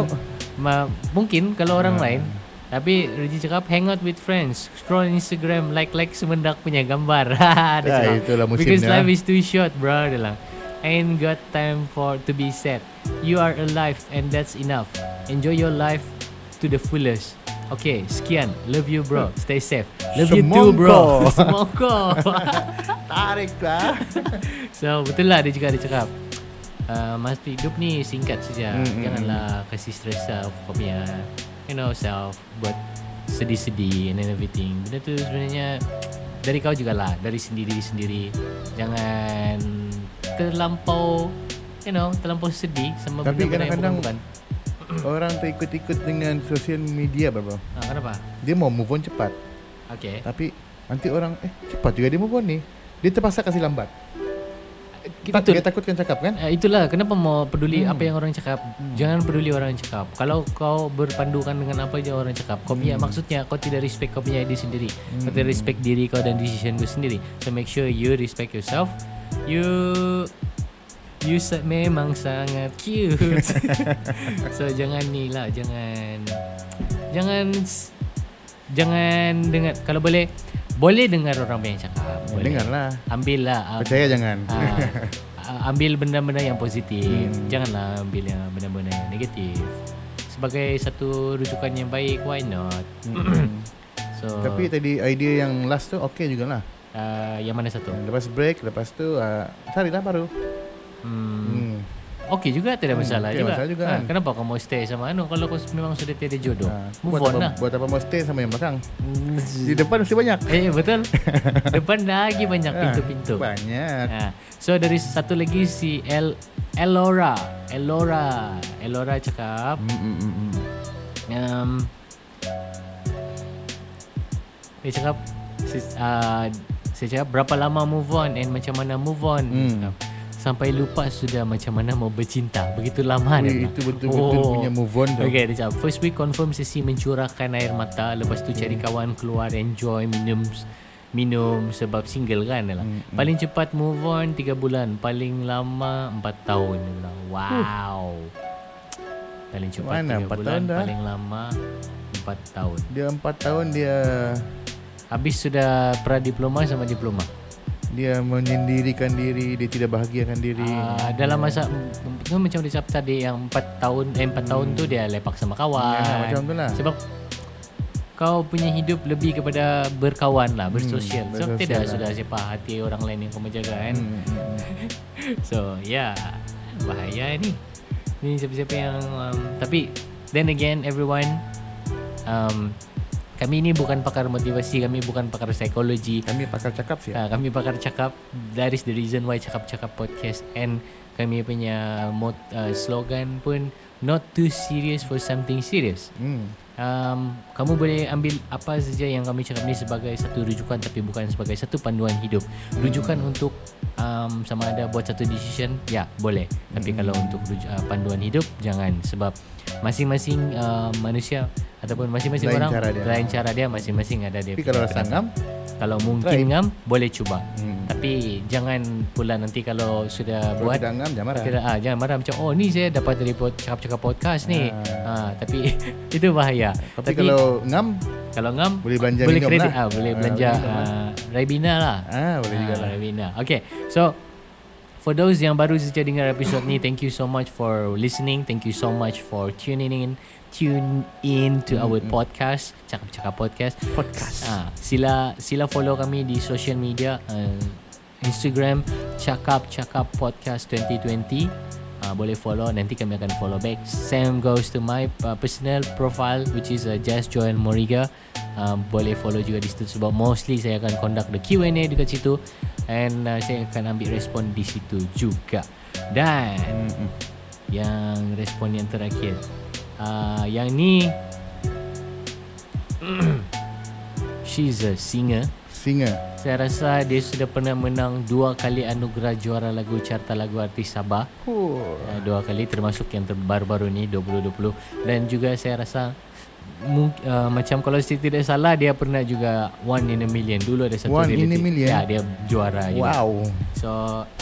ma- mungkin kalau orang Ah. lain tapi Reggie cakap hang out with friends Scroll Instagram Like-like semendak punya gambar Dia Ya, cakap, itulah musim Because life is too short bro Dia bilang Ain't got time for to be sad You are alive And that's enough. Enjoy your life To the fullest. Okay sekian. Love you bro. Stay safe. Love you too bro. Semongko Tarik lah. So betul lah dia juga dia cakap uh, Masa hidup ni singkat saja. Mm, mm, Janganlah kasih stress self Kau punya You know self Buat sedih-sedih And everything. Benda tu sebenarnya Dari kau jugalah. Dari sendiri-sendiri. Jangan Terlampau You know Terlampau sedih Sama Tapi benda-benda yang kadang-kadang bukan-bukan Orang terikut-ikut dengan sosial media bro. ah, Kenapa? Dia mau move on cepat. Okay Tapi nanti orang eh cepat juga dia move on ni. Dia terpaksa kasih lambat. kita Tak, tu dia takutkan cakap kan? Uh, itulah kenapa mau peduli hmm. apa yang orang cakap. Hmm. Jangan peduli orang cakap. Kalau kau berpandukan dengan apa yang orang cakap, kau punya Hmm. maksudnya kau tidak respect kau punya diri sendiri. Hmm. Kau tidak respect diri kau dan decision kau sendiri. So make sure you respect yourself. You you sa- memang sangat cute. so jangan ni lah, jangan jangan jangan dengar kalau boleh boleh dengar orang yang cakap. Boleh. Dengar lah. Ambil lah. ah, Percaya jangan. Ah, ambil benda-benda yang positif. Hmm. Janganlah ambil yang benda-benda yang negatif. Sebagai satu rujukan yang baik, why not? Hmm. So, Tapi tadi idea yang last tu okey jugalah. Uh, yang mana satu? Lepas break, lepas tu uh, carilah baru. Hmm. Hmm. Okey juga tidak Hmm, masalah juga. masalah juga Ha, kan. kenapa kau mau stay sama anu kalau kau memang sudah tiada jodoh? Ah, Move buat on apa, lah. Buat apa mau stay sama yang belakang? Di depan mesti banyak. Eh betul. Depan lagi banyak Ah, pintu-pintu. Banyak. Ha. So dari satu lagi si El Elora, Elora, Elora cakap Hmm, hmm, hmm, hmm. um, dia cakap uh, saya cakap berapa lama move on and macam mana move on Hmm. Sampai lupa sudah macam mana mau bercinta begitu lama dia bilang. itu betul-betul punya move on tu. Okay, dia cakap first week confirm sesi mencurahkan air mata lepas tu cari Hmm. kawan keluar enjoy minum minum sebab single kan bilang. Hmm, hmm. Paling cepat move on 3 bulan, paling lama 4 tahun. Wow. Paling cepat Mana 3 empat bulan, tahun dah? paling lama 4 tahun. Dia empat tahun dia Habis sudah pra diploma sama diploma. dia menyendirikan diri, dia tidak bahagiakan diri. Uh, dalam masa tu macam dia cakap tadi yang 4 tahun eh 4 tahun tu dia lepak sama kawan. Ya, macam tu lah. Sebab kau punya hidup lebih kepada berkawan lah, bersosial. Hmm, so tidak lah. sudah siapa hati orang lain yang kau menjaga kan. Hmm, hmm, hmm. So yeah, bahaya ni. Ni siapa-siapa yang um, tapi then again everyone um, kami ni bukan pakar motivasi, kami bukan pakar psikologi. Kami pakar cakap sih. Uh, kami pakar cakap That is the reason why Cakap-cakap podcast And kami punya mot, uh, slogan pun Not too serious for something serious Hmm. um, Kamu boleh ambil apa saja yang kami cakap ni Sebagai satu rujukan Tapi bukan sebagai satu panduan hidup Rujukan untuk um, Sama ada buat satu decision Ya boleh Tapi kalau untuk uh, panduan hidup Jangan Sebab Masing-masing uh, manusia Ataupun masing-masing Lain orang cara dia. Lain cara dia Masing-masing ada dia Tapi kalau rasa ngam, Kalau mungkin Try. ngam Boleh cuba hmm. tapi jangan pula nanti kalau sudah kalau buat tidak ngam jangan marah. tidak, ah, jangan marah macam oh ni saya dapat dari pod, cakap-cakap podcast ni. Ah. tapi itu bahaya. Tapi, kalau ngam, kalau ngam boleh belanja boleh kredit lah. ah boleh Ah, belanja boleh minum ah, Ribena lah. ah boleh juga Ah, lah. Ribena. Okay. So for those yang baru saja dengar episod ni, thank you so much for listening. Thank you so much for tuning in tune in to our podcast cakap-cakap podcast Podcast. Ah, sila sila follow kami di social media uh, Instagram cakap cakap podcast 2020 uh, boleh follow. Nanti kami akan follow back. Same goes to my uh, personal profile which is uh, Jazz Joel Moriga. Uh, boleh follow juga di situ sebab mostly saya akan conduct the Q&A dekat situ. And uh, saya akan ambil respon di situ juga. Dan yang respon yang terakhir. Uh, Yang ni She's a singer Singer. Saya rasa dia sudah pernah menang Dua kali anugerah juara lagu Carta Lagu Artis Sabah Oh. uh, Dua kali termasuk yang terbaru-baru ni 2020 Dan juga saya rasa uh, Macam kalau saya tidak salah Dia pernah juga One in a million Dulu ada satu One in a million? Ya dia juara juga. Wow. So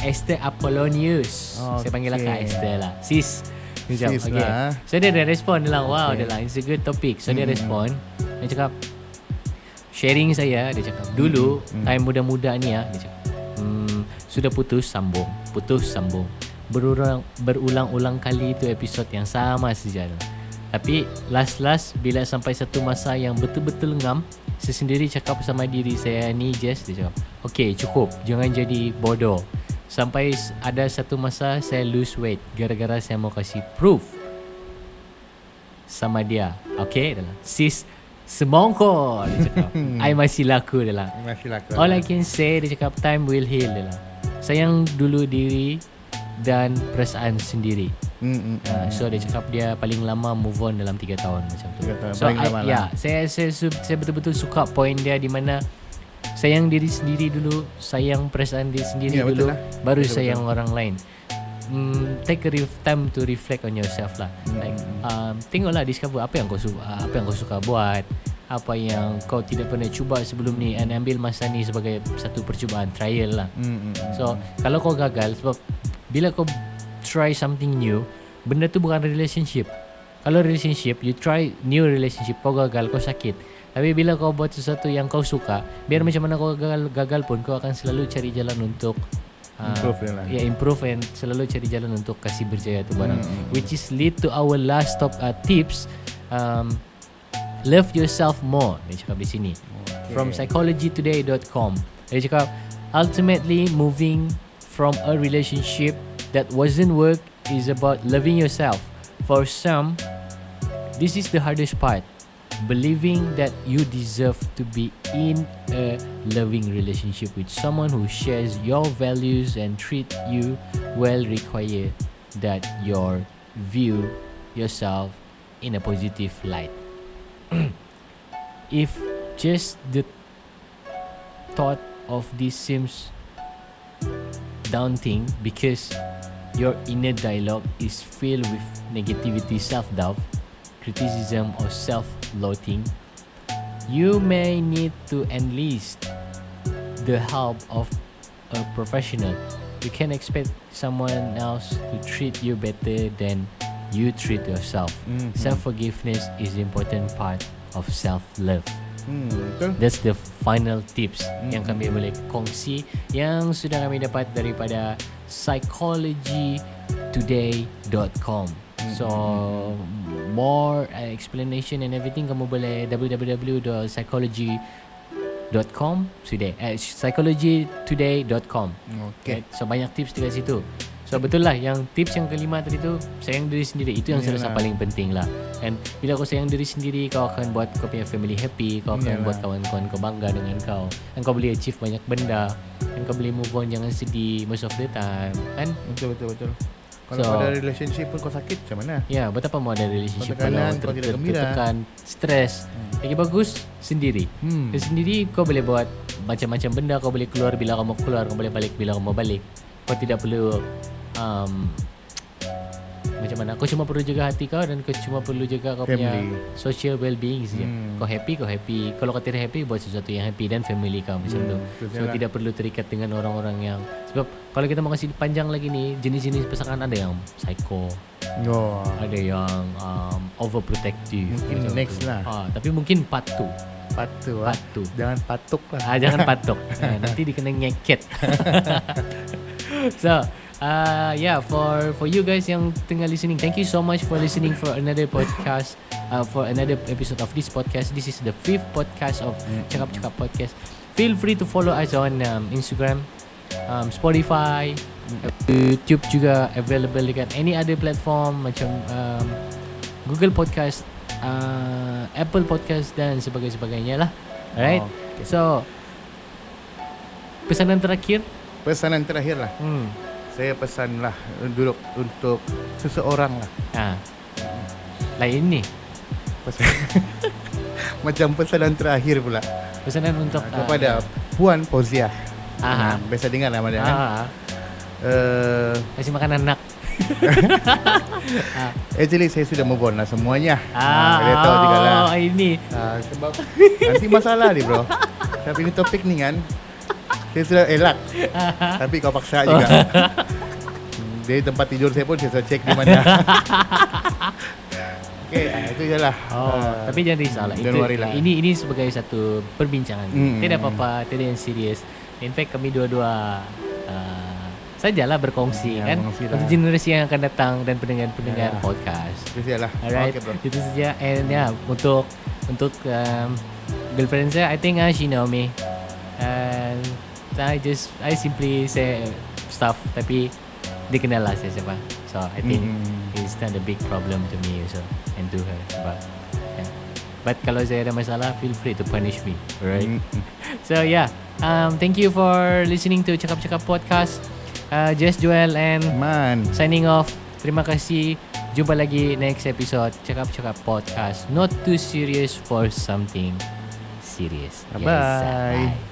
Esther Apollonius okay. Saya panggil lah Kak. Esther lah Sis Sekejap, okay. lah. So dia ada respon Dia bilang wow Okay. Dia bilang it's a good topic So dia respon Dia cakap Sharing saya Dia cakap Dulu Mm-mm. Time muda-muda ni ah Dia cakap hmm, Sudah putus sambung Putus sambung. Berulang Berulang-ulang kali itu episod yang sama saja Tapi Last-last Bila sampai satu masa Yang betul-betul ngam Saya sendiri cakap sama diri saya ni Jess Dia cakap Okay cukup Jangan jadi bodoh. Sampai ada satu masa Saya lose weight Gara-gara saya mau kasih proof Sama dia. Okay dia bilang, Sis Semongko Dia cakap I masih laku dia bilang Masih lah. All I can say Dia cakap time will heal dia bilang Sayang dulu diri Dan perasaan sendiri Hmm, hmm, Uh, hmm. so dia cakap dia paling lama move on dalam 3 tahun macam tu. Tahun, So paling I, lama ya, lah. saya saya su- saya betul-betul suka point dia di mana sayang diri sendiri dulu, sayang perasaan diri sendiri Ya, betul dulu, lah. baru Betul, sayang orang lain. Hmm, take a ref- time to reflect on yourself lah. Like um, tengoklah discover apa yang kau suka, apa yang kau suka buat, apa yang kau tidak pernah cuba sebelum ni and ambil masa ni sebagai satu percubaan trial lah. Hmm, hmm, hmm. So kalau kau gagal sebab bila kau try something new, benda tu bukan relationship. Kalau relationship, you try new relationship, kau gagal, kau sakit. Tapi bila kau buat sesuatu yang kau suka, biar macam mana kau gagal, gagal pun kau akan selalu cari jalan untuk Improve dia lah. Ya, improve and selalu cari jalan untuk kasih berjaya tu barang. Hmm. Which is lead to our last top uh, tips. Um, love yourself more. Dia cakap di sini. Okay. From psychologytoday.com. Dia cakap ultimately moving from a relationship that wasn't work is about loving yourself. For some, this is the hardest part. Believing that you deserve to be in a loving relationship with someone who shares your values and treat you well require that your view yourself in a positive light. if just the thought of this seems daunting because your inner dialogue is filled with negativity, self doubt, criticism, or self loathing, you may need to enlist the help of a professional. You can expect someone else to treat you better than you treat yourself. Mhm. Self forgiveness is important part of self love. Hmm. That's the final tips Hmm. yang kami boleh kongsi yang sudah kami dapat daripada psychologytoday.com. So more uh, explanation and everything kamu boleh www.psychology.com sudah uh, psychologytoday.com. Okay. Right? So banyak tips dekat situ. So betul lah yang tips yang kelima tadi tu sayang diri sendiri itu yang saya rasa paling penting lah. And bila kau sayang diri sendiri kau akan buat kau punya family happy, kau akan Yalah. buat kawan-kawan kau bangga dengan kau. And kau boleh achieve banyak benda. And kau boleh move on jangan sedih most of the time. Kan? Betul betul betul. Kalau So- ada relationship pun kau sakit macam mana? Ya, betapa mau ada relationship Kau tekanan, kalau kau tidak gembira. tertekan, stres. Lagi bagus sendiri. Hmm. Dan sendiri kau boleh buat macam-macam benda Kau boleh keluar bila kau mau keluar Kau boleh balik bila kau mau balik Kau tidak perlu um, Macam mana Kau cuma perlu jaga hati kau Dan kau cuma perlu jaga kau punya Family. Social well-being saja Hmm. Kau happy Kau happy Kalau kau tidak happy Buat sesuatu yang happy Dan family kau macam Hmm, tu So lah. tidak perlu terikat dengan orang-orang yang Sebab Kalau kita mau kasih panjang lagi ni Jenis-jenis pasangan ada yang Psycho Oh. Ada yang um, Overprotective Mungkin next tu. lah. ah, Tapi mungkin patu Patuh ah. Patu Jangan patuk lah. Ah, jangan patok. Ah, nanti dikena ngeket. so, uh, yeah, for for you guys yang tengah listening, thank you so much for listening for another podcast, uh, for another episode of this podcast. This is the fifth podcast of Cakap Cakap Podcast. Feel free to follow us on um, Instagram, um, Spotify, YouTube juga available dekat any other platform macam um, Google Podcast, uh, Apple Podcast dan sebagainya lah. Alright. Oh, okay. So pesanan terakhir. Pesanan terakhir lah. Hmm. Saya pesan lah duduk untuk seseorang lah. Ha. Lain ni. Pesan Macam pesanan terakhir pula Pesanan untuk uh, kepada Puan Poziah. Aha. Ah, biasa dengar nama dia kan. Ah, Uh, kasih makan anak. actually saya sudah move on lah semuanya. Ah, dia tahu juga lah. oh, ini. Ah, sebab nanti masalah ni bro. Tapi ini topik ni kan Saya sudah elak Tapi kau paksa juga Dari tempat tidur saya pun Saya sudah cek di mana Okay ah, itu je lah Oh, Ah, tapi jangan risaulah. Itu don't worry lah. ini ini sebagai satu perbincangan. Hmm. Tidak apa-apa, tidak yang serius. In fact kami dua-dua uh, sajalah berkongsi Ya, kan lah. untuk generasi yang akan datang dan pendengar-pendengar Ya. podcast. Itu je lah Alright, Okay bro itu saja. And ya, untuk untuk um, girlfriend saya, I think uh, she know me. I just I simply say stuff, tapi dia kenal lah saya siapa. So I think Hmm. it's not a big problem to me also and to her. But yeah. But kalau saya ada masalah, feel free to punish me. Alright. Mm, So yeah, um, thank you for listening to Cakap Cakap Podcast. Uh, Jess Joel and Man signing off. Terima kasih. Jumpa lagi next episode Cakap Cakap Podcast. Not too serious for something serious. Bye-bye. Yes, bye.